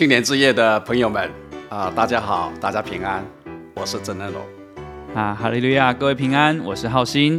青年之夜的朋友们啊、大家好，大家平安，我是曾恩龙啊，哈利路亚，各位平安，我是浩鑫。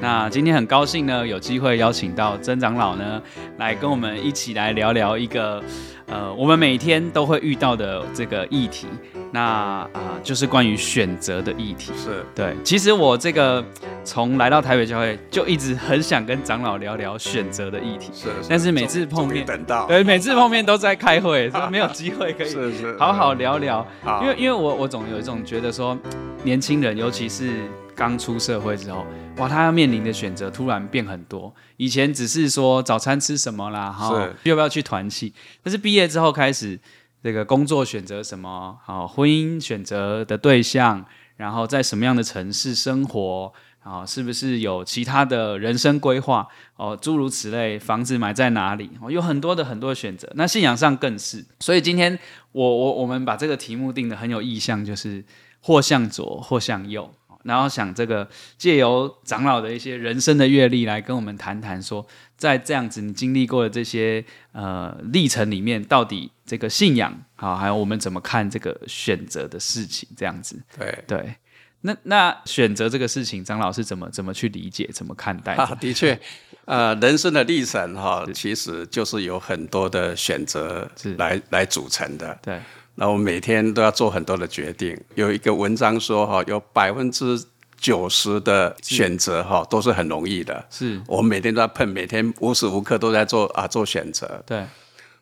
那今天很高兴呢，有机会邀请到曾长老呢，来跟我们一起来聊聊一个呃，我们每天都会遇到的这个议题。那啊、呃，就是关于选择的议题。是对，其实我这个从来到台北教会，就一直很想跟长老聊聊选择的议题。是，是，但是每次碰面，等到对，每次碰面都在开会，所以没有机会可以好好聊聊。好因为因为我我总有一种觉得说，年轻人尤其是刚出社会之后，哇，他要面临的选择突然变很多。以前只是说早餐吃什么啦，哈，要不要去团契？但是毕业之后开始。这个工作选择什么？好，婚姻选择的对象，然后在什么样的城市生活？啊，是不是有其他的人生规划？哦，诸如此类，房子买在哪里？哦，有很多的很多的选择。那信仰上更是。所以今天我我我们把这个题目定的很有意向，就是或向左，或向右。然后想这个借由长老的一些人生的阅历来跟我们谈谈，说在这样子你经历过的这些呃历程里面，到底这个信仰好，还有我们怎么看这个选择的事情，这样子。对对，那那选择这个事情，长老是怎么怎么去理解，怎么看待？啊，的确，呃，人生的历程哈，其实就是有很多的选择来来组成的。对。那我每天都要做很多的决定。有一个文章说，哈，有百分之九十的选择，哈，都是很容易的。是，我们每天都在碰，每天无时无刻都在做啊，做选择。对。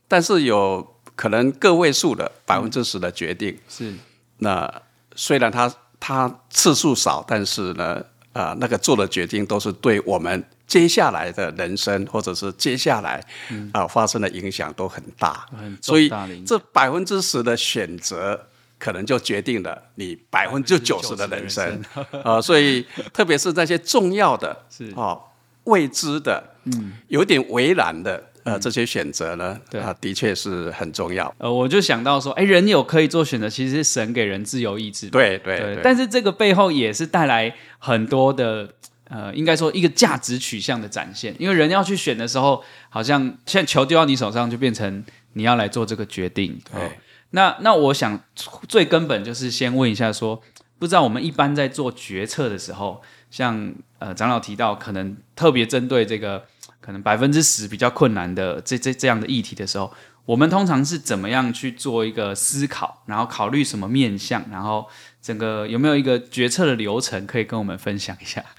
但是有可能个位数的百分之十的决定，是。那虽然它它次数少，但是呢，啊，那个做的决定都是对我们。接下来的人生，或者是接下来啊、嗯。呃、发生的影响都很大，很大，所以这百分之十的选择，可能就决定了你百分之九十的人生啊、呃。所以特别是那些重要的 是。啊、呃、未知的，嗯，有点为难的呃这些选择呢，啊、嗯呃、的确是很重要。呃，我就想到说，哎，人有可以做选择，其实是神给人自由意志，对对，对，对。但是这个背后也是带来很多的。呃，应该说一个价值取向的展现，因为人要去选的时候，好像现在球丢到你手上，就变成你要来做这个决定。对，哦、那那我想最根本就是先问一下说，说不知道我们一般在做决策的时候，像呃长老提到，可能特别针对这个可能百分之十比较困难的这这这样的议题的时候，我们通常是怎么样去做一个思考，然后考虑什么面向，然后整个有没有一个决策的流程可以跟我们分享一下？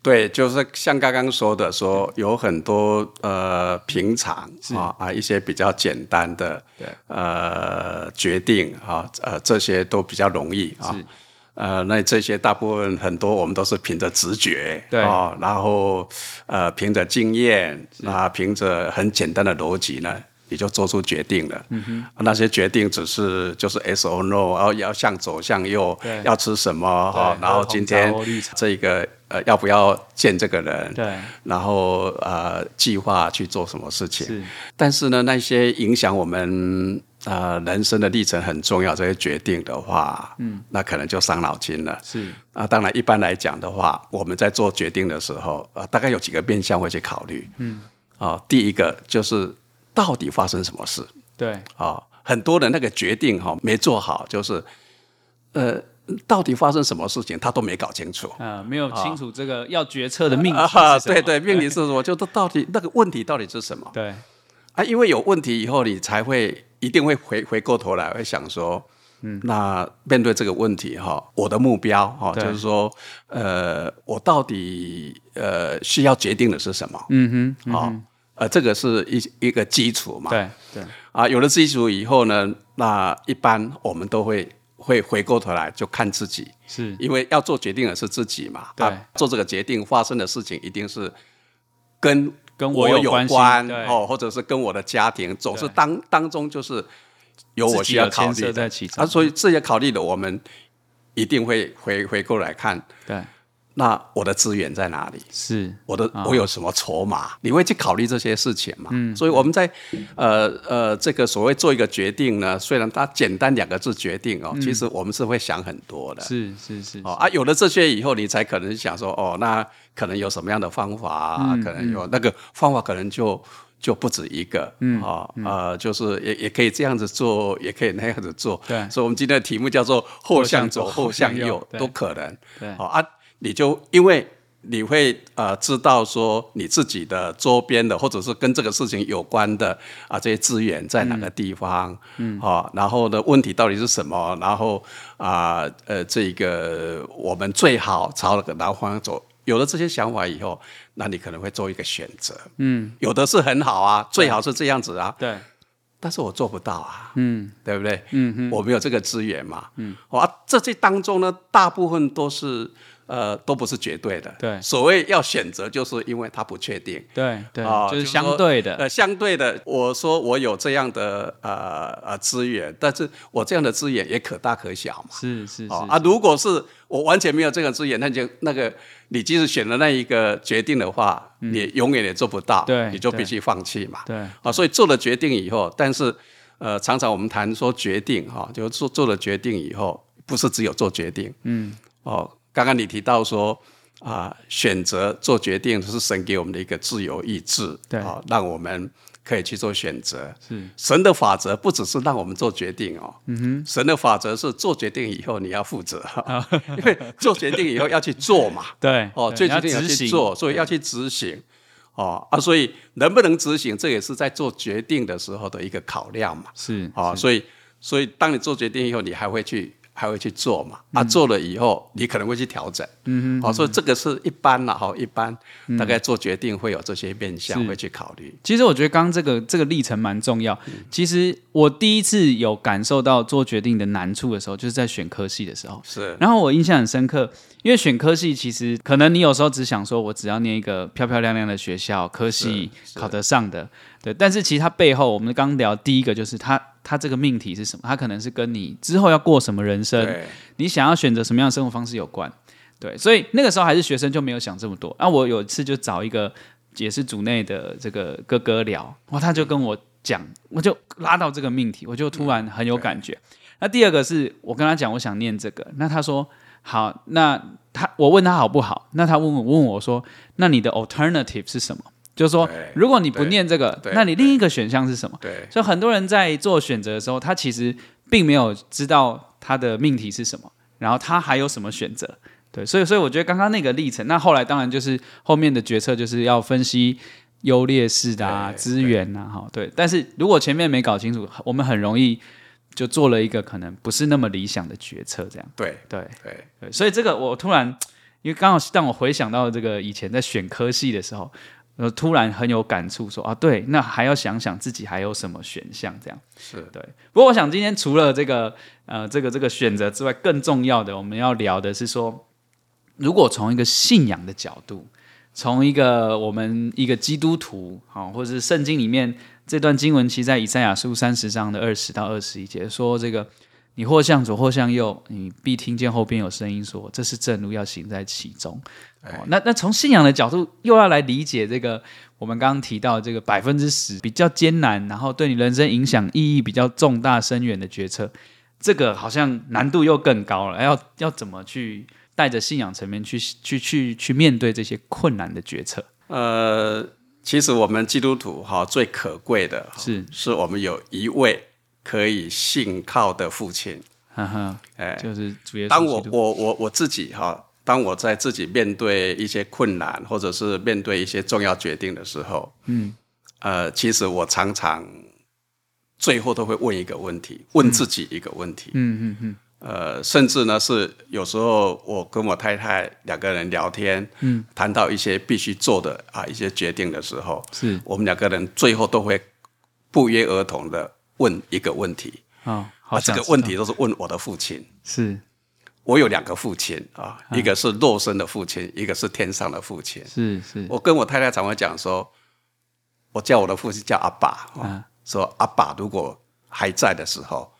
对，就是像刚刚说的，说有很多呃平常啊啊一些比较简单的呃决定啊呃这些都比较容易啊呃那这些大部分很多我们都是凭着直觉对啊，然后呃凭着经验啊凭着很简单的逻辑呢。你就做出决定了，嗯哼，那些决定只是就是 yes or no，然后要向左向右，要吃什么哈，然后今天这个呃要不要见这个人，对，然后呃计划去做什么事情，是，但是呢那些影响我们呃人生的历程很重要这些决定的话，嗯，那可能就伤脑筋了，是啊，当然一般来讲的话，我们在做决定的时候，呃大概有几个面向会去考虑，嗯，啊第一个就是。到底发生什么事？对啊、哦，很多人那个决定哈、哦、没做好，就是呃，到底发生什么事情他都没搞清楚啊，没有清楚这个要决策的命题、啊。对对，命题是什么？就到底那个问题到底是什么？对啊，因为有问题以后，你才会一定会回回过头来会想说，嗯，那面对这个问题哈，我的目标哈，就是说，呃，我到底呃需要决定的是什么？嗯哼，啊、嗯。呃，这个是一一个基础嘛？对对。啊，有了基础以后呢，那一般我们都会会回过头来就看自己，是因为要做决定的是自己嘛？对。啊、做这个决定发生的事情一定是跟跟我有关哦，或者是跟我的家庭，总是当当中就是有我需要考虑的。啊，所以这些考虑的，我们一定会回回过来看。对。那我的资源在哪里？是我的，我有什么筹码？哦、你会去考虑这些事情嘛？嗯，所以我们在呃呃这个所谓做一个决定呢，虽然它简单两个字决定哦，嗯、其实我们是会想很多的。是是是，啊，有了这些以后，你才可能想说哦，那可能有什么样的方法，嗯、可能有那个方法，可能就就不止一个，嗯啊、嗯、呃，就是也也可以这样子做，也可以那样子做，对。所以，我们今天的题目叫做“后向左，后向右”，向右都可能，对。好啊，你就因为你会呃知道说你自己的周边的，或者是跟这个事情有关的啊这些资源在哪个地方，嗯，好、啊，然后呢，问题到底是什么？然后啊呃，这个我们最好朝那个哪个方向走？有了这些想法以后。那你可能会做一个选择，嗯，有的是很好啊，最好是这样子啊，对，但是我做不到啊，嗯，对不对？嗯嗯，我没有这个资源嘛，嗯，啊，这些当中呢，大部分都是呃，都不是绝对的，对，所谓要选择，就是因为它不确定，对对，啊，就是相对的，呃，相对的，我说我有这样的呃呃资源，但是我这样的资源也可大可小嘛，是是是啊，如果是我完全没有这个资源，那就那个。你即使选了那一个决定的话，嗯、你永远也做不到，对，你就必须放弃嘛。对，啊，所以做了决定以后，但是，呃，常常我们谈说决定哈，就做做了决定以后，不是只有做决定，嗯，哦，刚刚你提到说啊，选择做决定是神给我们的一个自由意志，对，啊，让我们。可以去做选择，是神的法则，不只是让我们做决定哦。嗯哼，神的法则是做决定以后你要负责，因为做决定以后要去做嘛。对，哦，做决定要去做，所以要去执行。哦啊，所以能不能执行，这也是在做决定的时候的一个考量嘛。是啊，所以所以当你做决定以后，你还会去。还会去做嘛？啊，做了以后，你可能会去调整。嗯哼，好，所以这个是一般啦，哈，一般大概做决定会有这些面向会去考虑。其实我觉得刚刚这个这个历程蛮重要。其实我第一次有感受到做决定的难处的时候，就是在选科系的时候。是。然后我印象很深刻，因为选科系其实可能你有时候只想说，我只要念一个漂漂亮亮的学校，科系考得上的。对。但是其实它背后，我们刚聊第一个就是它。他这个命题是什么？他可能是跟你之后要过什么人生，你想要选择什么样的生活方式有关。对，所以那个时候还是学生就没有想这么多。那、啊、我有一次就找一个也是组内的这个哥哥聊，哇，他就跟我讲，我就拉到这个命题，我就突然很有感觉。那第二个是我跟他讲，我想念这个，那他说好，那他我问他好不好？那他问我问我说，那你的 alternative 是什么？就是说，如果你不念这个，那你另一个选项是什么？对，所以很多人在做选择的时候，他其实并没有知道他的命题是什么，然后他还有什么选择。对，所以所以我觉得刚刚那个历程，那后来当然就是后面的决策就是要分析优劣势的啊，资源啊，哈，对。但是如果前面没搞清楚，我们很容易就做了一个可能不是那么理想的决策，这样。对对对对，所以这个我突然，因为刚好让我回想到这个以前在选科系的时候。呃，突然很有感触，说啊，对，那还要想想自己还有什么选项，这样是对。不过，我想今天除了这个呃，这个这个选择之外，更重要的我们要聊的是说，如果从一个信仰的角度，从一个我们一个基督徒，好，或者是圣经里面这段经文，其实在以赛亚书三十章的二十到二十一节说这个。你或向左或向右，你必听见后边有声音说：“这是正路，要行在其中。哦”那那从信仰的角度，又要来理解这个我们刚刚提到这个百分之十比较艰难，然后对你人生影响意义比较重大深远的决策，这个好像难度又更高了。要要怎么去带着信仰层面去去去去面对这些困难的决策？呃，其实我们基督徒哈最可贵的是，是我们有一位。可以信靠的父亲，哈哈，哎，就是主耶稣。当我我我我自己哈，当我在自己面对一些困难，或者是面对一些重要决定的时候，嗯，呃，其实我常常最后都会问一个问题，问自己一个问题，嗯嗯嗯，呃，甚至呢是有时候我跟我太太两个人聊天，嗯，谈到一些必须做的啊一些决定的时候，是。我们两个人最后都会不约而同的。问一个问题啊，啊，这个问题都是问我的父亲。是，我有两个父亲啊，一个是肉身的父亲，一个是天上的父亲。是是，我跟我太太常会讲说，我叫我的父亲叫阿爸啊，说阿爸如果还在的时候，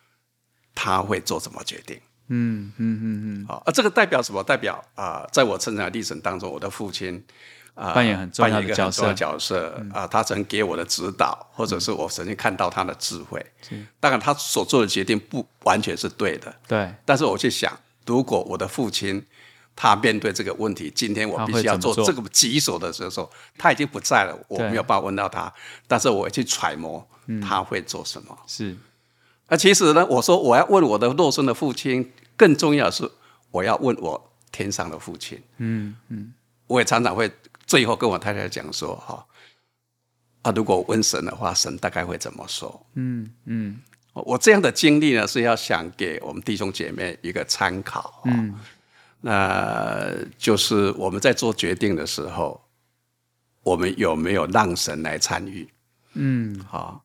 他会做什么决定？嗯嗯嗯嗯，啊，这个代表什么？代表啊，在我成长的历程当中，我的父亲。啊，扮演很重要的角色，角色啊，他曾给我的指导，或者是我曾经看到他的智慧。是，当然他所做的决定不完全是对的。对，但是我去想，如果我的父亲他面对这个问题，今天我必须要做这个棘手的时候，他已经不在了，我没有办法问到他，但是我去揣摩他会做什么。是，那其实呢，我说我要问我的肉身的父亲，更重要的是我要问我天上的父亲。嗯嗯，我也常常会最后跟我太太讲说，哈，啊，如果问神的话，神大概会怎么说？嗯嗯，我这样的经历呢，是要想给我们弟兄姐妹一个参考。嗯。那就是我们在做决定的时候，我们有没有让神来参与？嗯，好。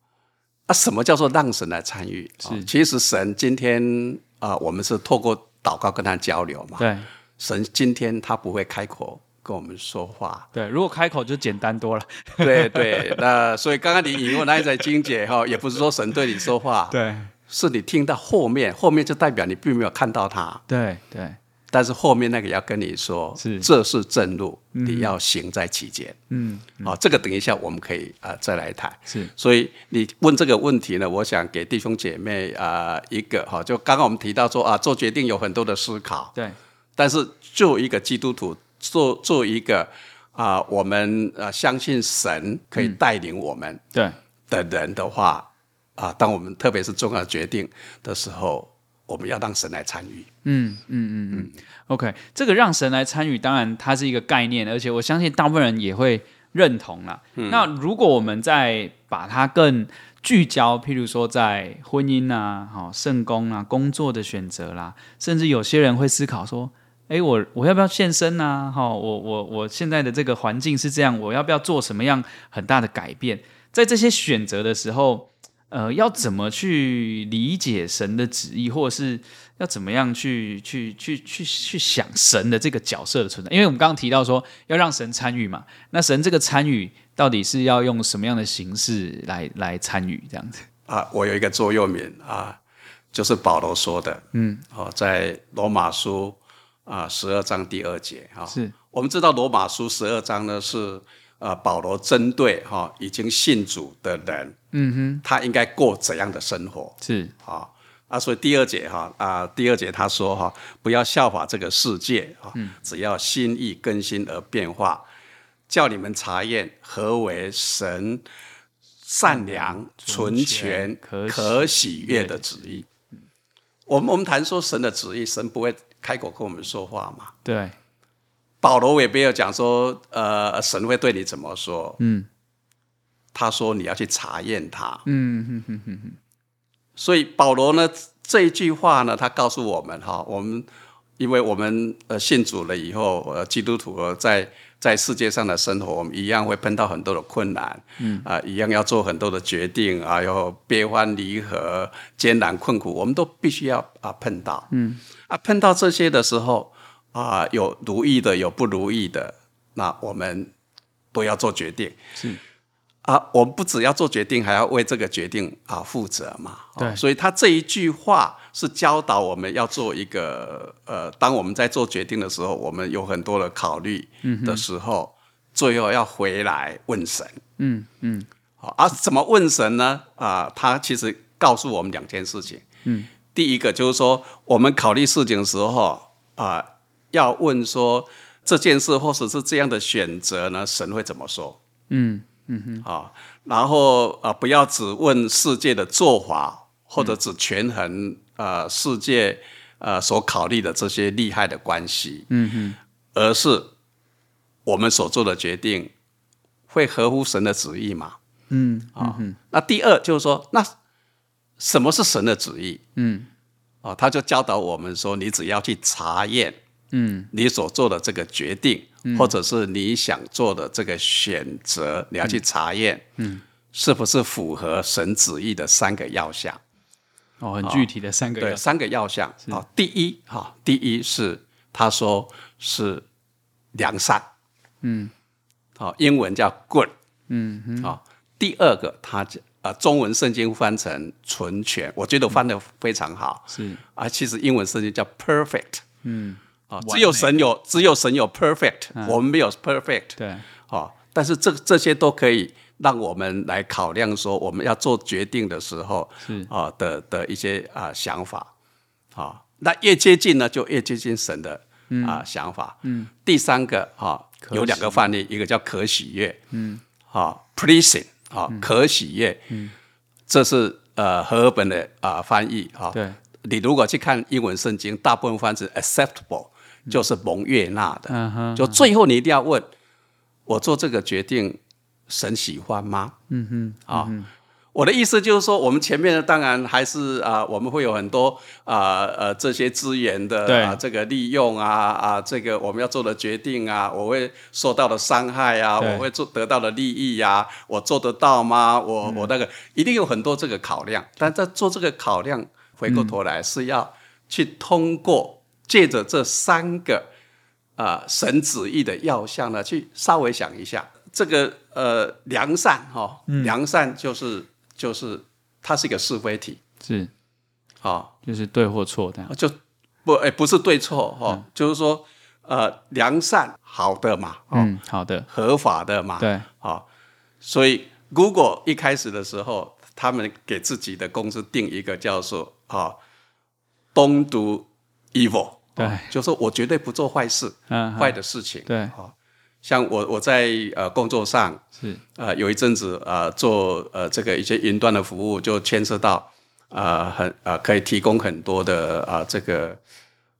啊，什么叫做让神来参与？是，其实神今天啊，我们是透过祷告跟他交流嘛。对。神今天他不会开口跟我们说话。对，如果开口就简单多了。对对。那所以刚刚你引用那一则经节哈，也不是说神对你说话，对，是你听到后面，后面就代表你并没有看到他。对对。但是后面那个要跟你说，是这是正路，嗯、你要行在其间。嗯，好、嗯哦，这个等一下我们可以啊、呃、再来谈。是，所以你问这个问题呢，我想给弟兄姐妹啊、呃、一个哈，就刚刚我们提到说啊，做决定有很多的思考。对。但是就一个基督徒，做做一个啊、呃，我们呃相信神可以带领我们对的人的话啊、当我们特别是重要决定的时候。我们要让神来参与。嗯嗯嗯嗯。OK，这个让神来参与，当然它是一个概念，而且我相信大部分人也会认同啦。嗯、那如果我们再把它更聚焦，譬如说在婚姻啊、好圣工啊、工作的选择啦，甚至有些人会思考说：哎，我我要不要献身啊？哈，我我我现在的这个环境是这样，我要不要做什么样很大的改变？在这些选择的时候。呃，要怎么去理解神的旨意，或者是要怎么样去去去去去想神的这个角色的存在？因为我们刚刚提到说要让神参与嘛，那神这个参与到底是要用什么样的形式来来参与这样子？啊，我有一个座右铭啊，就是保罗说的，嗯，哦，在罗马书啊十二章第二节哈，是我们知道罗马书十二章呢是。啊，保罗针对哈已经信主的人，嗯哼，他应该过怎样的生活？是啊啊，所以第二节哈啊，第二节他说哈，不要效法这个世界啊，嗯、只要心意更新而变化，叫你们查验何为神善良、纯全、可喜悦的旨意。嗯、我们我们谈说神的旨意，神不会开口跟我们说话嘛？对。保罗也没有讲说，呃，神会对你怎么说？嗯，他说你要去查验他。嗯哼哼哼哼。所以保罗呢这一句话呢，他告诉我们哈，我们因为我们呃信主了以后，呃基督徒在在世界上的生活，我们一样会碰到很多的困难，嗯啊、呃，一样要做很多的决定啊，有悲欢离合、艰难困苦，我们都必须要啊碰到。嗯啊，碰到这些的时候。啊，有如意的，有不如意的，那我们都要做决定。是啊，我们不只要做决定，还要为这个决定啊负责嘛。对、啊，所以他这一句话是教导我们要做一个呃，当我们在做决定的时候，我们有很多的考虑的时候，嗯、最后要回来问神。嗯嗯，好啊，怎么问神呢？啊，他其实告诉我们两件事情。嗯，第一个就是说，我们考虑事情的时候啊。要问说这件事或者是这样的选择呢，神会怎么说？嗯嗯哼，啊，然后啊、呃，不要只问世界的做法，或者只权衡啊、呃、世界啊、呃、所考虑的这些利害的关系。嗯哼，而是我们所做的决定会合乎神的旨意吗？嗯啊，那第二就是说，那什么是神的旨意？嗯。哦，他就教导我们说，你只要去查验。嗯，你所做的这个决定，嗯、或者是你想做的这个选择，你要去查验，嗯，是不是符合神旨意的三个要项？哦，很具体的三个对，三个要项。是。哦，第一，哈、哦，第一是他说是良善，嗯，好、哦，英文叫 good，嗯哼，好、哦，第二个他啊、呃，中文圣经翻成纯全，我觉得翻得非常好，是。啊，其实英文圣经叫 perfect，嗯。只有神有，只有神有 perfect，、嗯、我们没有 perfect。对，啊，但是这这些都可以让我们来考量说，我们要做决定的时候，是。啊的的一些啊想法，啊，那越接近呢，就越接近神的啊想法。嗯，第三个哈有两个范例，一个叫可喜悦，嗯，好 pleasing 啊可喜悦，嗯，这是呃和合本的啊翻译哈。对，你如果去看英文圣经，大部分翻译是 acceptable，就是蒙悦纳的。嗯哼，就最后你一定要问，我做这个决定，神喜欢吗？嗯哼，啊。我的意思就是说，我们前面呢，当然还是啊、呃，我们会有很多啊呃，呃这些资源的啊、呃、这个利用啊啊，这个我们要做的决定啊，我会受到的伤害啊，我会做得到的利益呀、啊，我做得到吗？我、嗯、我那个一定有很多这个考量，但在做这个考量，回过头来是要去通过借着这三个啊、呃、神旨意的要项呢，去稍微想一下。这个呃良善哈、良善就是。就是它是一个是非题，是，啊、哦，就是对或错的，就不哎不是对错哈、哦嗯，就是说呃良善好的嘛，哦、嗯好的。合法的嘛，对，好、哦，所以 Google 一开始的时候，他们给自己的公司定一个叫做啊、哦、Don't do evil，对，哦、就是说我绝对不做坏事，嗯，坏的事情，对，哦像我我在呃工作上是呃有一阵子呃做呃这个一些云端的服务，就牵涉到呃很呃可以提供很多的啊、呃、这个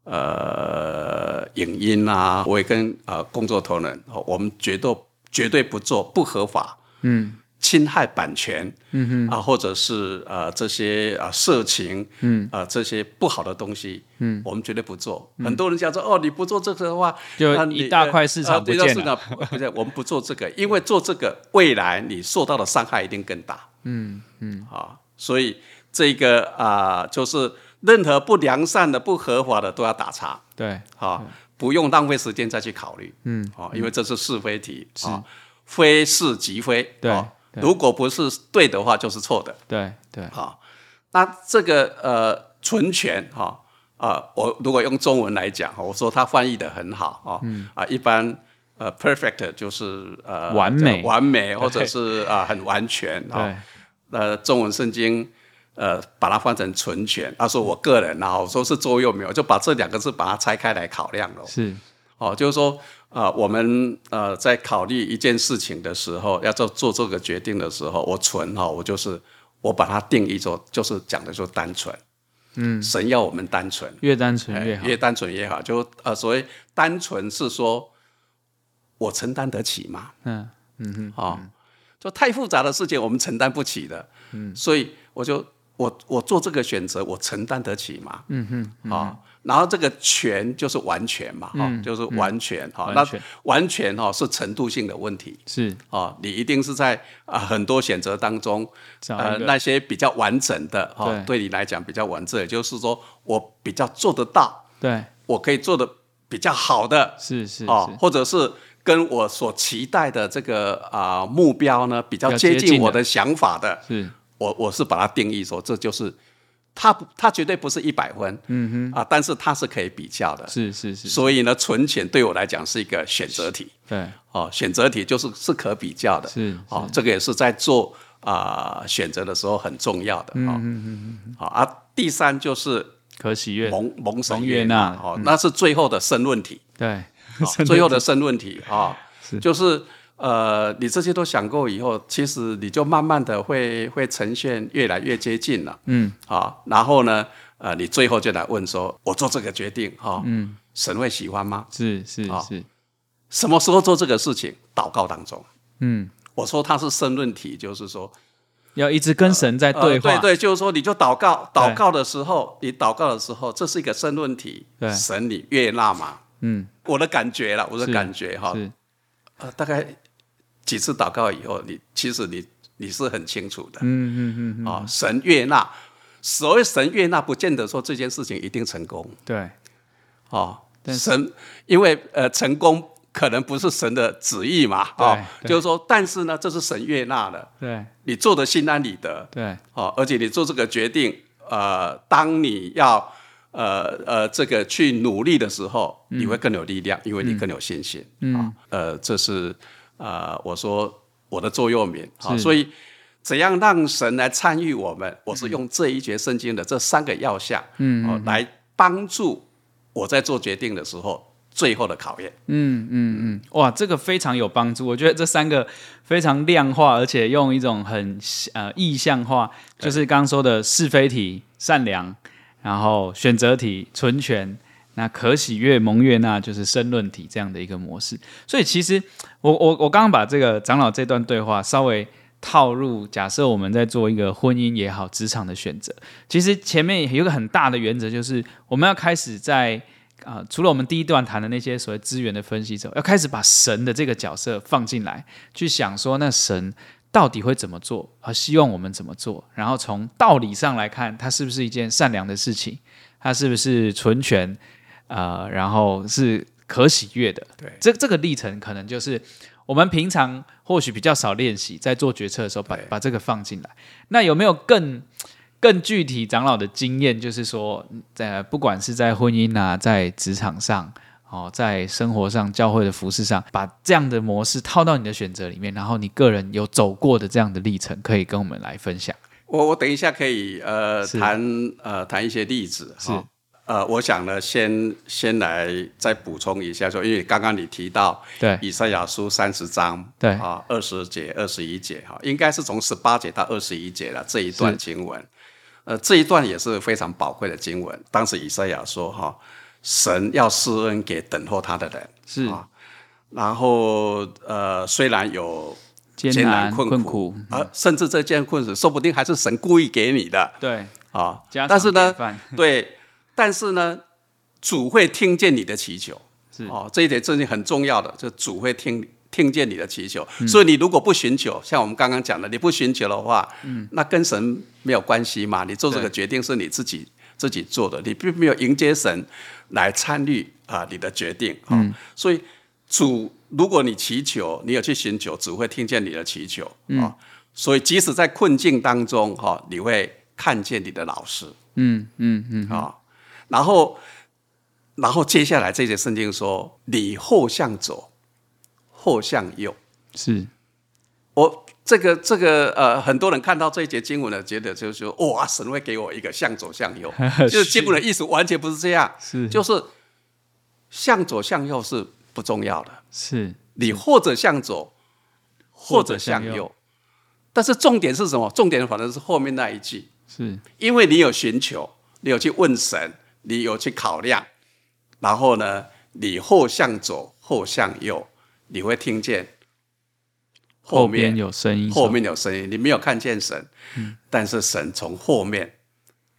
呃影音啊，我也跟啊、呃、工作同仁，我们绝对绝对不做不合法嗯。侵害版权，嗯哼啊，或者是呃这些啊色情，嗯啊这些不好的东西，嗯，我们绝对不做。嗯、很多人讲说，哦，你不做这个的话，就一大块市场不见了。不是，我们不做这个，因为做这个未来你受到的伤害一定更大。嗯嗯啊，所以这个啊、呃，就是任何不良善的、不合法的都要打叉。对，啊，不用浪费时间再去考虑。嗯啊，因为这是是非题，是啊，非是即非。对。啊如果不是对的话，就是错的。对对，好，那这个呃存权哈啊，我如果用中文来讲哈，我说它翻译的很好啊，嗯啊，一般呃 perfect 就是呃完美完美，或者是啊很完全啊。呃，中文圣经呃把它翻成存权，他说我个人然后说是周右没有就把这两个字把它拆开来考量了。是，哦，就是说。啊、呃，我们呃在考虑一件事情的时候，要做做这个决定的时候，我纯哈，我就是我把它定义做，就是讲的就是单纯。嗯，神要我们单纯，越单纯越好，越单纯越好。就呃，所谓单纯是说，我承担得起吗？嗯嗯哼，啊、哦，就太复杂的事情，我们承担不起的。嗯，所以我就我我做这个选择，我承担得起吗？嗯哼，啊、嗯。哦然后这个全就是完全嘛，哈、嗯，就是完全哈、嗯。那完全哈是程度性的问题，是。啊，你一定是在啊很多选择当中，呃那些比较完整的哈，对，对你来讲比较完整，也就是说我比较做得到，对，我可以做的比较好的，是是啊，或者是跟我所期待的这个啊目标呢比较接近我的想法的，是，我我是把它定义说这就是。它它绝对不是一百分，嗯哼。啊，但是它是可以比较的，是是是。所以呢，存钱对我来讲是一个选择题，对，哦、啊，选择题就是是可比较的，是，哦、啊，这个也是在做啊、呃、选择的时候很重要的，嗯嗯嗯嗯，好啊。第三就是可喜悦。蒙蒙神悦纳，哦、那是最后的申论题，对，啊、最后的申论题啊，是。就是。呃，你这些都想过以后，其实你就慢慢的会会呈现越来越接近了。嗯，好，然后呢，呃，你最后就来问说，我做这个决定，哈、哦，嗯，神会喜欢吗？是是是、哦，什么时候做这个事情？祷告当中。嗯，我说它是申论题，就是说要一直跟神在对话。呃呃、对对，就是说你就祷告，祷告的时候，你祷告的时候，这是一个申论题。对，神你悦纳吗？嗯，我的感觉了，我的感觉哈，呃，大概。几次祷告以后，你其实你你是很清楚的，嗯嗯嗯，啊、哦，神悦纳，所谓神悦纳，不见得说这件事情一定成功，对，哦，神因为呃成功可能不是神的旨意嘛，啊、哦，就是说，但是呢，这是神悦纳的，对，你做的心安理得，对，哦，而且你做这个决定，呃，当你要呃呃这个去努力的时候，你会更有力量，嗯、因为你更有信心，嗯，哦、呃，这是。啊、呃，我说我的座右铭啊，所以怎样让神来参与我们？我是用这一节圣经的这三个要项，嗯，来帮助我在做决定的时候最后的考验。嗯嗯嗯，哇，这个非常有帮助。我觉得这三个非常量化，而且用一种很呃意象化，就是刚刚说的是非题善良，然后选择题存全，那可喜悦蒙悦纳就是申论体这样的一个模式。所以其实我我我刚刚把这个长老这段对话稍微套入，假设我们在做一个婚姻也好，职场的选择，其实前面有一个很大的原则，就是我们要开始在。啊、除了我们第一段谈的那些所谓资源的分析之后，要开始把神的这个角色放进来，去想说那神到底会怎么做，和希望我们怎么做，然后从道理上来看，它是不是一件善良的事情，它是不是纯全，呃，然后是可喜悦的。对，这这个历程可能就是我们平常或许比较少练习，在做决策的时候把把这个放进来。那有没有更？更具体，长老的经验就是说，在不管是在婚姻啊，在职场上，哦，在生活上、教会的服事上，把这样的模式套到你的选择里面，然后你个人有走过的这样的历程，可以跟我们来分享。我我等一下可以呃谈呃谈一些例子。是呃，我想呢，先先来再补充一下说，说因为刚刚你提到对以赛亚书三十章对啊二十节二十一节哈，应该是从十八节到二十一节了这一段经文。呃，这一段也是非常宝贵的经文。当时以赛亚说：“哈，神要施恩给等候他的人。”是啊。然后呃，虽然有艰难困苦，困苦啊，甚至这件困苦，说不定还是神故意给你的。对啊，但是呢，对，但是呢，主会听见你的祈求。是哦，这一点真的很重要的，就主会听。听见你的祈求，嗯、所以你如果不寻求，像我们刚刚讲的，你不寻求的话，嗯，那跟神没有关系嘛。你做这个决定是你自己自己做的，你并没有迎接神来参与啊你的决定啊。嗯、所以主，如果你祈求，你有去寻求，主会听见你的祈求啊。嗯、所以即使在困境当中哈，你会看见你的老师，嗯嗯嗯啊。然后，然后接下来这节圣经说，你后向左。或向右，是。我这个这个呃，很多人看到这一节经文呢，觉得就是说，哇，神会给我一个向左向右，就是经文的意思完全不是这样，是。就是向左向右是不重要的，是。你或者向左，或者向右，向右，但是重点是什么？重点反正是后面那一句，是。因为你有寻求，你有去问神，你有去考量，然后呢，你或向左，或向右。你会听见后面，后面有声音，后面有声音，你没有看见神，嗯、但是神从后面，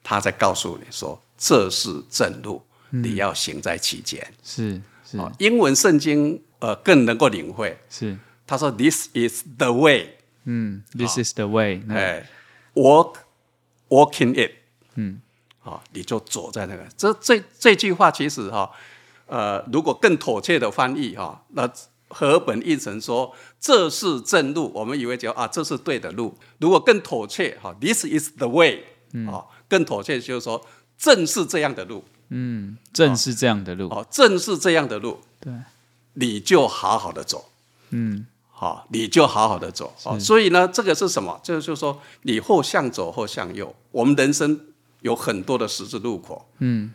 他在告诉你说，这是正路，嗯、你要行在其间。是是、哦，英文圣经呃更能够领会。是，他说 This is the way。嗯，This is the way。哎，walk，walking it。嗯，好、哦，你就走在那个。这这这句话其实哈、哦，呃，如果更妥切的翻译哈、哦，那。和本译成说，这是正路，我们以为就啊，这是对的路。如果更妥切哈，This is the way，啊，更妥切就是说，正是这样的路。嗯，正是这样的路。哦，正是这样的路。对，你就好好的走。嗯，好，你就好好的走。哦，所以呢，这个是什么？就是就是说，你或向左或向右。我们人生有很多的十字路口。嗯，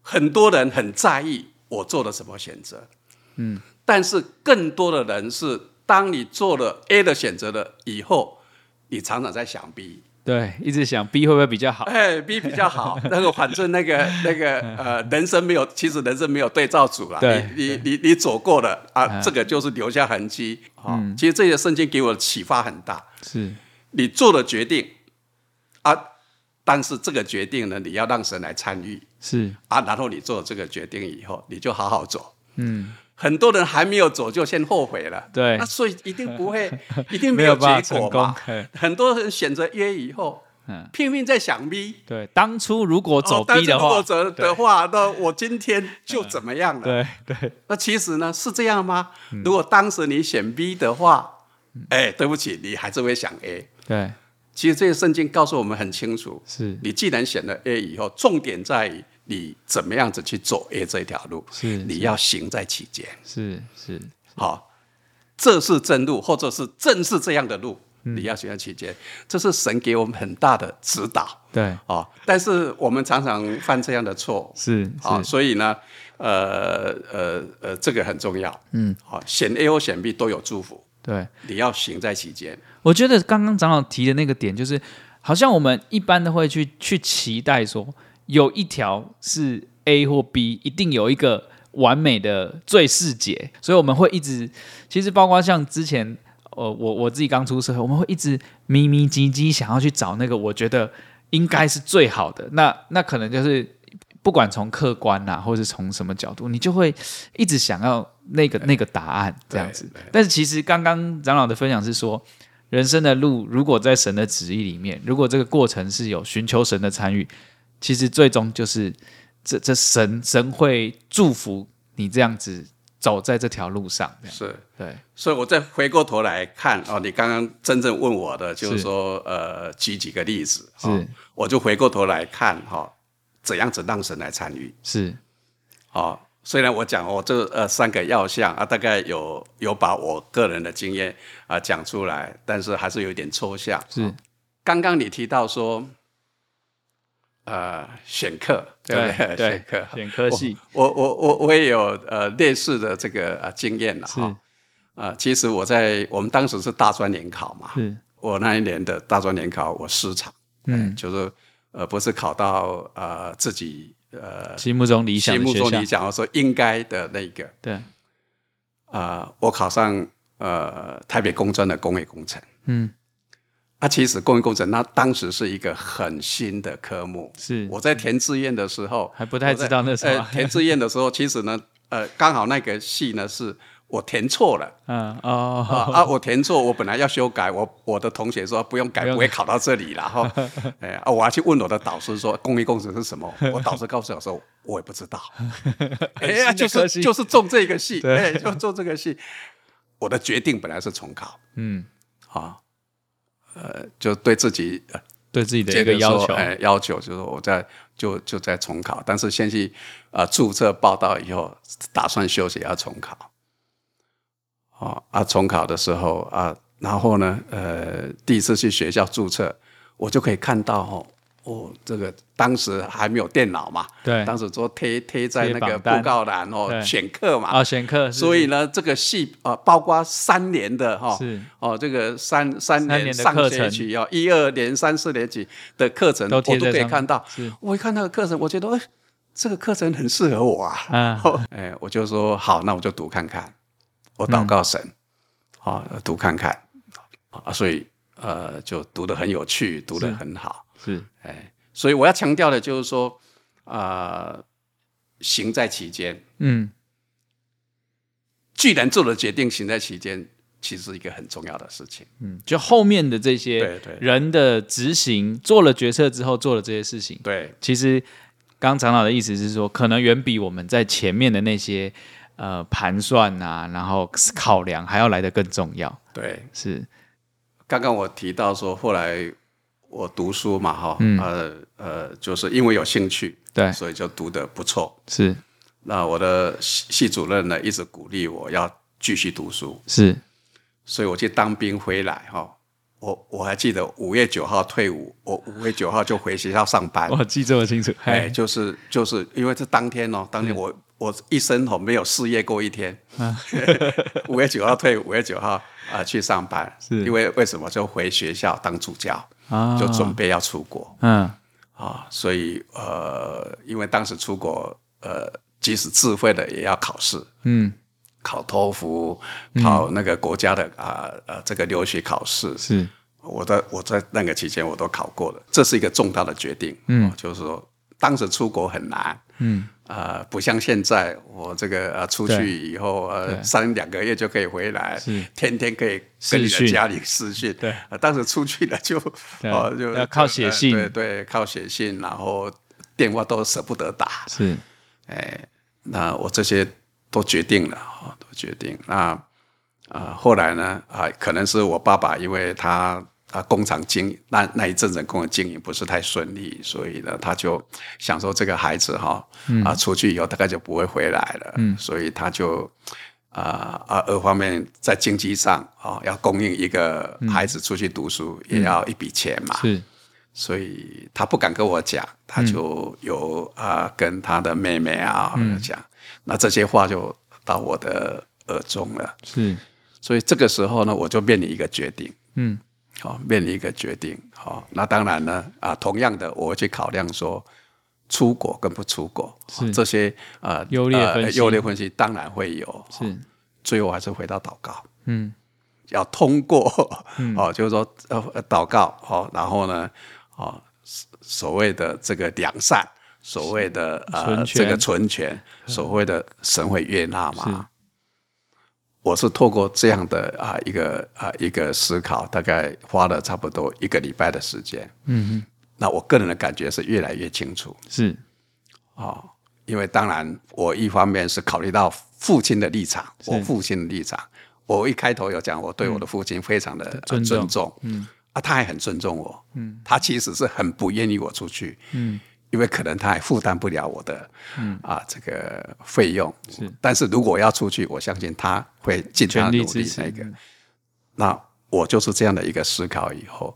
很多人很在意我做了什么选择。嗯。但是更多的人是，当你做了 A 的选择了以后，你常常在想 B，对，一直想 B 会不会比较好？哎，B 比较好。那个反正那个那个呃，人生没有，其实人生没有对照组了。对，你你你你走过了啊，这个就是留下痕迹啊。其实这些圣经给我的启发很大。是，你做了决定啊，但是这个决定呢，你要让神来参与。是啊，然后你做了这个决定以后，你就好好走。嗯。很多人还没有走就先后悔了，对，那所以一定不会，一定没有结果嘛。很多人选择 A 以后，嗯，拼命在想 B。对，当初如果走 B 的话，的话，那我今天就怎么样了？对对。那其实呢是这样吗？如果当时你选 B 的话，哎，对不起，你还是会想 A。对，其实这些圣经告诉我们很清楚，是你既然选了 A 以后，重点在于。你怎么样子去走 A 这条路？是，你要行在其间。是是，好，这是正路，或者是正是这样的路，你要行在其间。这是神给我们很大的指导。对，哦，但是我们常常犯这样的错，是啊，所以呢，呃呃呃，这个很重要，嗯，好，选 A 或选 B 都有祝福，对，你要行在其间。我觉得刚刚长老提的那个点，就是好像我们一般都会去去期待说，有一条是 A 或 B，一定有一个完美的最适解，所以我们会一直，其实包括像之前。呃，我我自己刚出社会，我们会一直咪咪唧唧想要去找那个我觉得应该是最好的。那那可能就是不管从客观啊，或是从什么角度，你就会一直想要那个那个答案这样子。但是其实刚刚长老的分享是说，人生的路如果在神的旨意里面，如果这个过程是有寻求神的参与，其实最终就是这这神神会祝福你这样子。走在这条路上，是。对，所以我再回过头来看哦，你刚刚真正问我的就是说，是呃，举几个例子，是、哦，我就回过头来看哈、哦，怎样子让神来参与，是，哦，虽然我讲我这呃三个要项啊，大概有有把我个人的经验啊讲出来，但是还是有点抽象，是，哦、刚刚你提到说。呃，选课对不对？对，选课，选科系。我我我我也有呃类似的这个呃经验了哈。啊、呃，其实我在我们当时是大专联考嘛，是我那一年的大专联考我失常，嗯，就是呃不是考到呃自己呃心目中理想，心目中理想，我说应该的那个，对，啊、呃，我考上呃台北工专的工业工程，嗯。啊，其实工业工程那当时是一个很新的科目。是。我在填志愿的时候还不太知道那时候、呃、填志愿的时候，其实呢，呃，刚好那个系呢是我填错了。嗯哦啊，啊，我填错，我本来要修改，我我的同学说不用改，不，不会考到这里了哈。哎啊，我要去问我的导师说工业工程是什么？我导师告诉我说我也不知道。哎呀，就是就是中这个系，哎，就中这个系。我的决定本来是重考。嗯，好。呃，就对自己呃，对自己的一个要求，哎，要求就是我在就就在重考，但是先去啊、呃、注册报到以后，打算休息要重考。哦啊，重考的时候啊，然后呢，呃，第一次去学校注册，我就可以看到哦。哦，这个当时还没有电脑嘛？对，当时说贴贴在那个布告栏哦，选课嘛。啊、哦，选课。所以呢，这个系啊、呃，包括三年的哈，是哦，这个三三年上学期哦，一二年、三四年级的课程，都我都可以看到。我一看那个课程，我觉得哎，这个课程很适合我啊。嗯。哎，我就说好，那我就读看看。我祷告神，好、嗯哦、读看看。啊，所以呃，就读得很有趣，读得很好。是，哎，所以我要强调的就是说，啊、呃，行在其间，嗯，既然做了决定，行在其间，其实是一个很重要的事情，嗯，就后面的这些人的执行，做了决策之后做了这些事情，对，其实刚长老的意思是说，可能远比我们在前面的那些呃盘算啊，然后考量还要来得更重要，对，是，刚刚我提到说后来。我读书嘛，哈、嗯，呃呃，就是因为有兴趣，对，所以就读得不错。是，那我的系系主任呢，一直鼓励我要继续读书。是，所以我去当兵回来，哈，我我还记得五月九号退伍，我五月九号就回学校上班。我记这么清楚，哎，就是就是因为这当天哦，当天我、嗯、我一生我没有失业过一天。五、啊、月九号退伍，五月九号啊、呃、去上班，是。因为为什么？就回学校当助教？啊，就准备要出国，嗯，啊，所以呃，因为当时出国，呃，即使自费的也要考试，嗯，考托福，考那个国家的啊呃这个留学考试，是，我在我在那个期间我都考过了，这是一个重大的决定，嗯，就是说当时出国很难，嗯。啊、呃，不像现在，我这个呃出去以后，呃三两个月就可以回来，天天可以跟你的家里私讯。对，呃，当时出去了就，哦、呃、就要靠写信，呃、对对，靠写信，然后电话都舍不得打。是，哎，那我这些都决定了，哦，都决定。那啊、呃，后来呢，啊、呃，可能是我爸爸，因为他。啊，工厂经那那一阵子工厂经营不是太顺利，所以呢，他就想说这个孩子哈、嗯、啊出去以后大概就不会回来了，嗯，所以他就啊啊二方面在经济上啊要供应一个孩子出去读书、嗯、也要一笔钱嘛，是，所以他不敢跟我讲，他就有啊、呃、跟他的妹妹啊讲、嗯，那这些话就到我的耳中了。是，所以这个时候呢，我就面临一个决定。嗯，好、哦，面临一个决定。好、哦，那当然呢，啊，同样的，我会去考量说，出国跟不出国，哦、这些呃优劣分析，优劣分析当然会有。是、哦，最后还是回到祷告。嗯，要通过，嗯、哦，就是说呃祷告，哦，然后呢，哦，所谓的这个良善，所谓的呃这个存全，所谓的神会悦纳嘛。我是透过这样的啊一个啊一个思考，大概花了差不多一个礼拜的时间。嗯嗯，那我个人的感觉是越来越清楚。是，啊、哦，因为当然我一方面是考虑到父亲的立场，我父亲的立场，我一开头有讲，我对我的父亲非常的尊重。尊重嗯，啊，他还很尊重我。嗯，他其实是很不愿意我出去。嗯。因为可能他还负担不了我的，嗯啊，这个费用是。但是如果要出去，我相信他会尽他的努力。那个，那我就是这样的一个思考以后，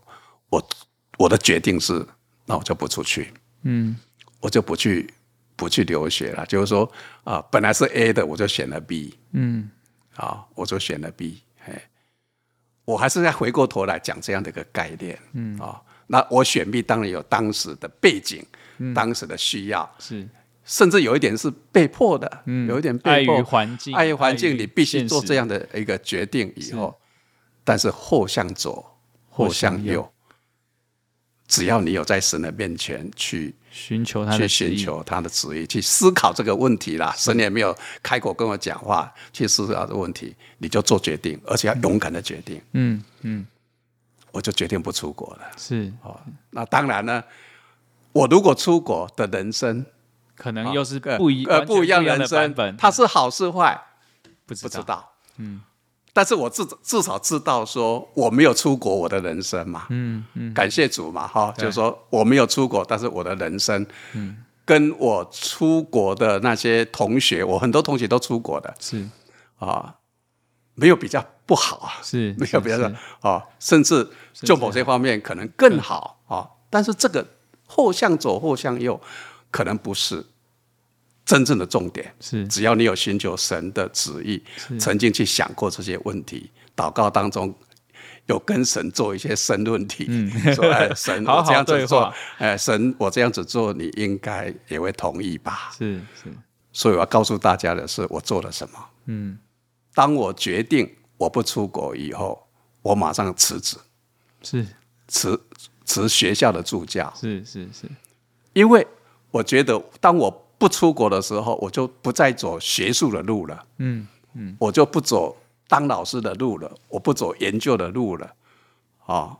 我我的决定是，那我就不出去。嗯，我就不去不去留学了。就是说啊，本来是 A 的，我就选了 B。嗯，啊，我就选了 B。哎，我还是要回过头来讲这样的一个概念。嗯，啊，那我选 B 当然有当时的背景。当时的需要是，甚至有一点是被迫的，嗯、有一点被迫。环境，碍于环境，你必须做这样的一个决定以后，是但是或向左，或向右，向右只要你有在神的面前去寻求他的去寻求他的旨意，去思考这个问题啦。神也没有开口跟我讲话，去思考这个问题，你就做决定，而且要勇敢的决定。嗯嗯，我就决定不出国了。是哦，那当然呢。我如果出国的人生，可能又是不一呃不一样的人生，它是好是坏，不知道。知道。嗯，但是我至至少知道说我没有出国，我的人生嘛，嗯嗯，感谢主嘛，哈，就是说我没有出国，但是我的人生，嗯，跟我出国的那些同学，我很多同学都出国的，是。啊，没有比较不好啊，是没有比较啊，甚至就某些方面可能更好啊，但是这个。后向左，后向右，可能不是真正的重点。是，只要你有寻求神的旨意，曾经去想过这些问题，祷告当中有跟神做一些申论题，嗯、说：“哎，神，我这样子做，哎，神，我这样子做，你应该也会同意吧？”是是。所以我要告诉大家的是，我做了什么。嗯，当我决定我不出国以后，我马上辞职。是辞。辞学校的助教。是是是，因为我觉得当我不出国的时候，我就不再走学术的路了，嗯嗯，我就不走当老师的路了，我不走研究的路了，啊。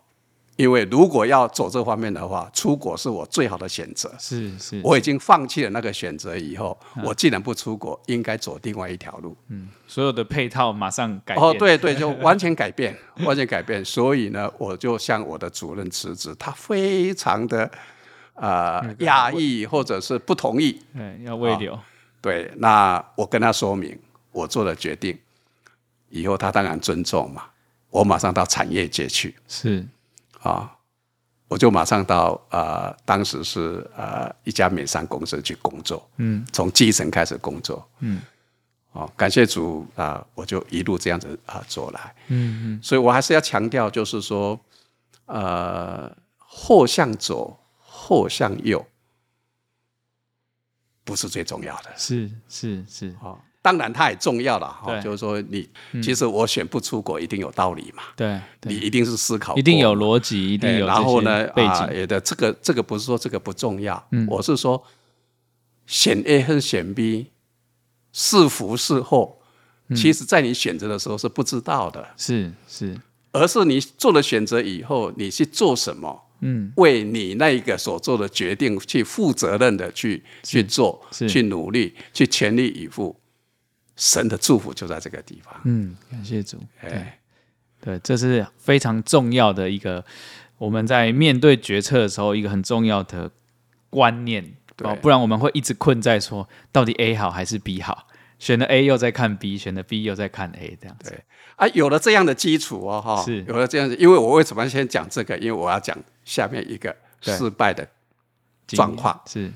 因为如果要走这方面的话，出国是我最好的选择。是是，我已经放弃了那个选择以后，我既然不出国，应该走另外一条路。嗯，所有的配套马上改变。哦，对对，就完全改变，完全改变。所以呢，我就向我的主任辞职，他非常的呃讶异或者是不同意。对，要慰留。对，那我跟他说明我做了决定，以后他当然尊重嘛。我马上到产业界去。是。啊，我就马上到呃，当时是呃一家美商公司去工作，嗯，从基层开始工作，嗯，哦，感谢主啊、呃，我就一路这样子啊、呃、走来，嗯嗯，所以我还是要强调，就是说，呃，后向左，后向右，不是最重要的，是是是，啊。哦当然，它也重要了哈。就是说，你其实我选不出国，一定有道理嘛。对，你一定是思考，一定有逻辑，一定有然后呢，背景。也的这个这个不是说这个不重要，我是说选 A 和选 B 是福是祸，其实在你选择的时候是不知道的，是是，而是你做了选择以后，你去做什么，嗯，为你那一个所做的决定去负责任的去去做，去努力，去全力以赴。神的祝福就在这个地方。嗯，感谢主。对，哎，对，这是非常重要的一个，我们在面对决策的时候一个很重要的观念。对，不然我们会一直困在说，到底 A 好还是 B 好？选了 A 又在看 B，选了 B 又在看 A，这样子。对啊，有了这样的基础哦，哈，是有了这样子。因为我为什么先讲这个？因为我要讲下面一个失败的状况是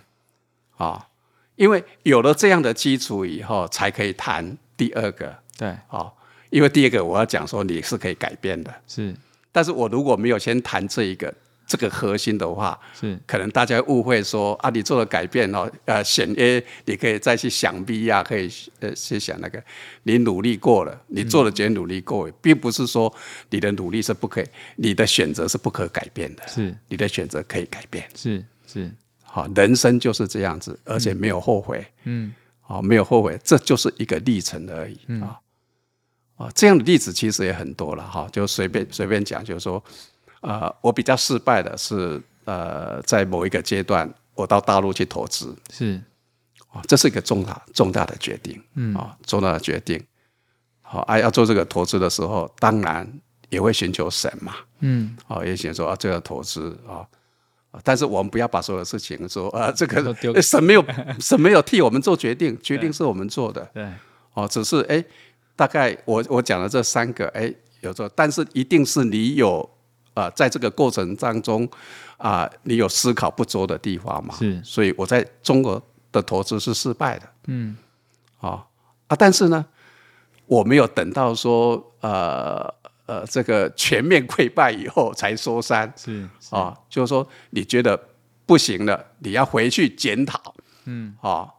啊，因为有了这样的基础以后，才可以谈第二个。对，哦，因为第二个我要讲说你是可以改变的，是，但是我如果没有先谈这一个。这个核心的话，是。可能大家误会说啊，你做了改变哦，呃，选 A，你可以再去想 B 呀、啊，可以呃去想那个，你努力过了，你做了这些努力过，嗯、并不是说你的努力是不可以，你的选择是不可改变的，是。你的选择可以改变，是是，好，人生就是这样子，而且没有后悔，嗯，好，没有后悔，这就是一个历程而已，嗯、啊，啊，这样的例子其实也很多了哈，就随便随便讲，就是说。呃，我比较失败的是，呃，在某一个阶段，我到大陆去投资，是，啊，这是一个重大重大的决定，嗯，啊，重大的决定，好，啊，要做这个投资的时候，当然也会寻求神嘛，嗯，啊，也想说啊，这个投资啊，但是我们不要把所有事情说啊，这个神没有 神没有替我们做决定，决定是我们做的，对，哦，只是哎，大概我我讲的这三个，哎，有做，但是一定是你有。啊、呃，在这个过程当中，啊、呃，你有思考不周的地方嘛？是，所以我在中国的投资是失败的。嗯，啊啊，但是呢，我没有等到说，呃呃，这个全面溃败以后才说三。啊，就是说你觉得不行了，你要回去检讨。嗯，啊。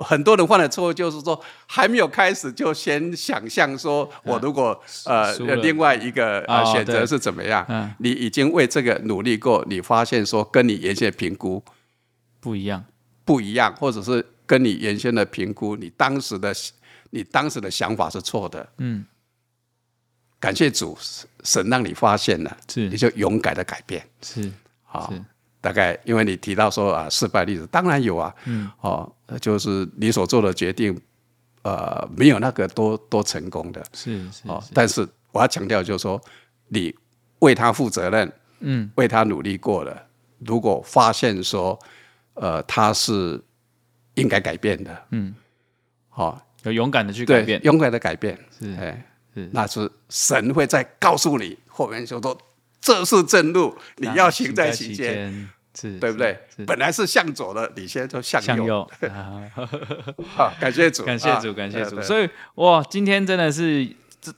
很多人犯的错误就是说，还没有开始就先想象说，我如果呃另外一个呃选择是怎么样？你已经为这个努力过，你发现说跟你原先评估不一样，不一样，或者是跟你原先的评估，你当时的你当时的想法是错的。嗯，感谢主，神让你发现了，是，你就勇敢的改变。是，好。大概因为你提到说啊，失败例子当然有啊，嗯，哦，就是你所做的决定，呃，没有那个多多成功的，是是，哦，但是我要强调就是说，你为他负责任，嗯，为他努力过了，如果发现说，呃，他是应该改变的，嗯，好，有勇敢的去改变，勇敢的改变，是，哎，是，那是神会再告诉你后面就说。这是正路，你要行在其间，是对不对？本来是向左的，你现在就向右。好，感谢主，感谢主，感谢主。所以哇，今天真的是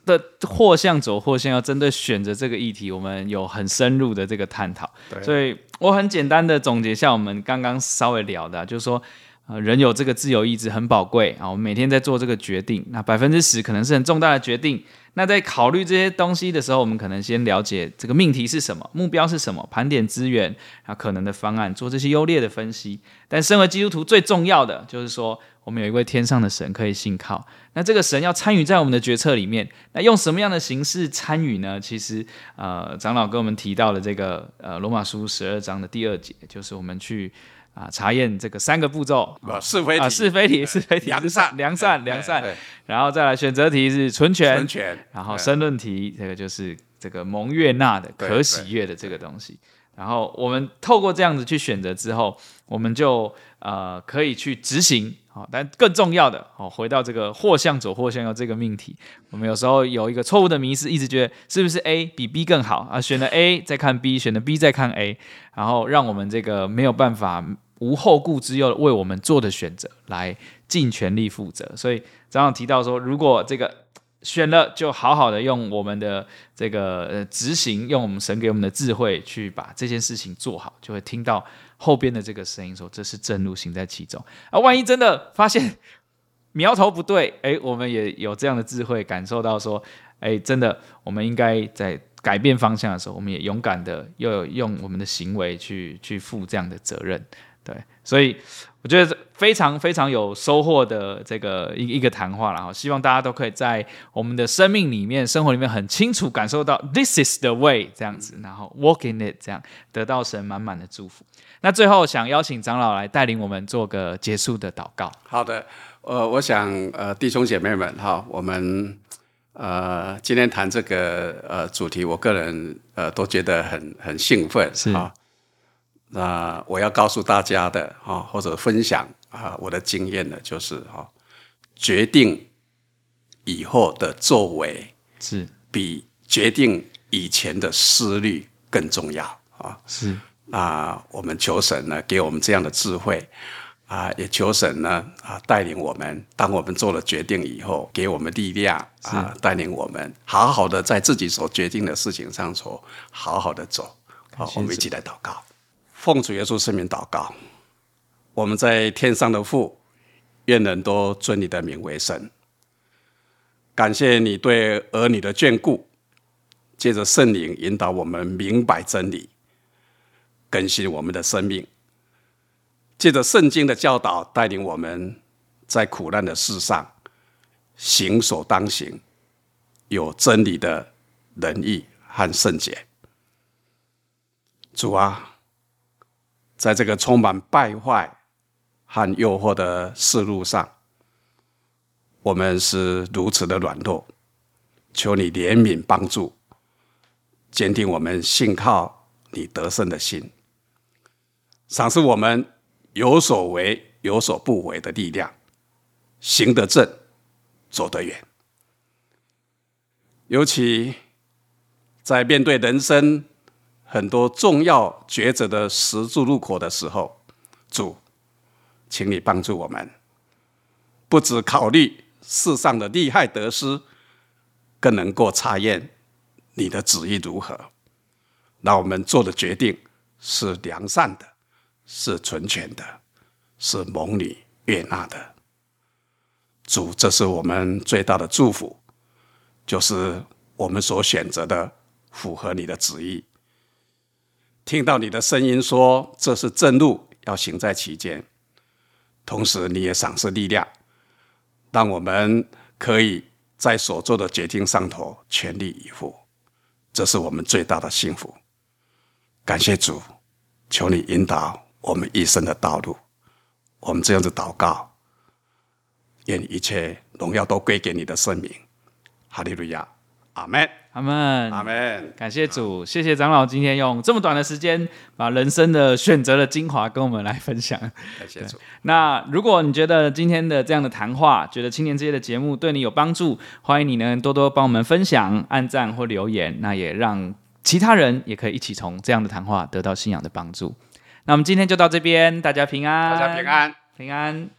的或向左或向右，针对选择这个议题，我们有很深入的这个探讨。所以我很简单的总结一下我们刚刚稍微聊的，就是说。呃，人有这个自由意志很宝贵啊！我们每天在做这个决定，那百分之十可能是很重大的决定。那在考虑这些东西的时候，我们可能先了解这个命题是什么，目标是什么，盘点资源啊，可能的方案，做这些优劣的分析。但身为基督徒，最重要的就是说，我们有一位天上的神可以信靠。那这个神要参与在我们的决策里面，那用什么样的形式参与呢？其实，呃，长老跟我们提到了这个呃罗马书十二章的第二节，就是我们去。啊，查验这个三个步骤。啊，是非题，是非题，是非题，良善，良善，良善，然后再来选择题是存全，然后申论题这个就是这个蒙悦纳的可喜悦的这个东西，然后我们透过这样子去选择之后，我们就呃可以去执行。好，但更重要的，哦，回到这个或向左或向右这个命题，我们有时候有一个错误的迷思，一直觉得是不是 A 比 B 更好啊？选了 A 再看 B，选了 B 再看 A，然后让我们这个没有办法无后顾之忧的为我们做的选择来尽全力负责。所以刚刚提到说，如果这个选了，就好好的用我们的这个呃执行，用我们神给我们的智慧去把这件事情做好，就会听到。后边的这个声音说：“这是正路，行在其中。”啊，万一真的发现苗头不对，哎，我们也有这样的智慧，感受到说：“哎，真的，我们应该在改变方向的时候，我们也勇敢的，又有用我们的行为去去负这样的责任。”对，所以我觉得非常非常有收获的这个一一个谈话，然后希望大家都可以在我们的生命里面、生活里面很清楚感受到 “This is the way” 这样子，然后 “Walk in it” 这样得到神满满的祝福。那最后想邀请长老来带领我们做个结束的祷告。好的，呃，我想呃弟兄姐妹们哈，我们呃今天谈这个呃主题，我个人呃都觉得很很兴奋是啊。那我要告诉大家的哈，或者分享啊我的经验呢，就是哈，决定以后的作为是比决定以前的思虑更重要啊。是。那我们求神呢，给我们这样的智慧啊，也求神呢啊，带领我们。当我们做了决定以后，给我们力量啊，带领我们好好的在自己所决定的事情上走，好好的走。好，我们一起来祷告，奉主耶稣圣名祷告。我们在天上的父，愿人都尊你的名为圣。感谢你对儿女的眷顾，借着圣灵引导我们明白真理。更新我们的生命，借着圣经的教导，带领我们在苦难的世上行所当行，有真理的仁义和圣洁。主啊，在这个充满败坏和诱惑的世路上，我们是如此的软弱，求你怜悯帮助，坚定我们信靠你得胜的心。赏赐我们有所为有所不为的力量，行得正，走得远。尤其在面对人生很多重要抉择的十字路口的时候，主，请你帮助我们，不只考虑世上的利害得失，更能够查验你的旨意如何，那我们做的决定是良善的。是纯全的，是蒙你悦纳的。主，这是我们最大的祝福，就是我们所选择的符合你的旨意。听到你的声音说，这是正路，要行在其间。同时，你也赏赐力量，让我们可以在所做的决定上头全力以赴。这是我们最大的幸福。感谢主，求你引导。我们一生的道路，我们这样子祷告，愿一切荣耀都归给你的圣名，哈利路亚，阿门，阿门，阿门。感谢主，谢谢长老今天用这么短的时间，把人生的选择的精华跟我们来分享。感谢主。那如果你觉得今天的这样的谈话，觉得青年之夜的节目对你有帮助，欢迎你能多多帮我们分享、按赞或留言，那也让其他人也可以一起从这样的谈话得到信仰的帮助。那我们今天就到这边，大家平安，大家平安，平安。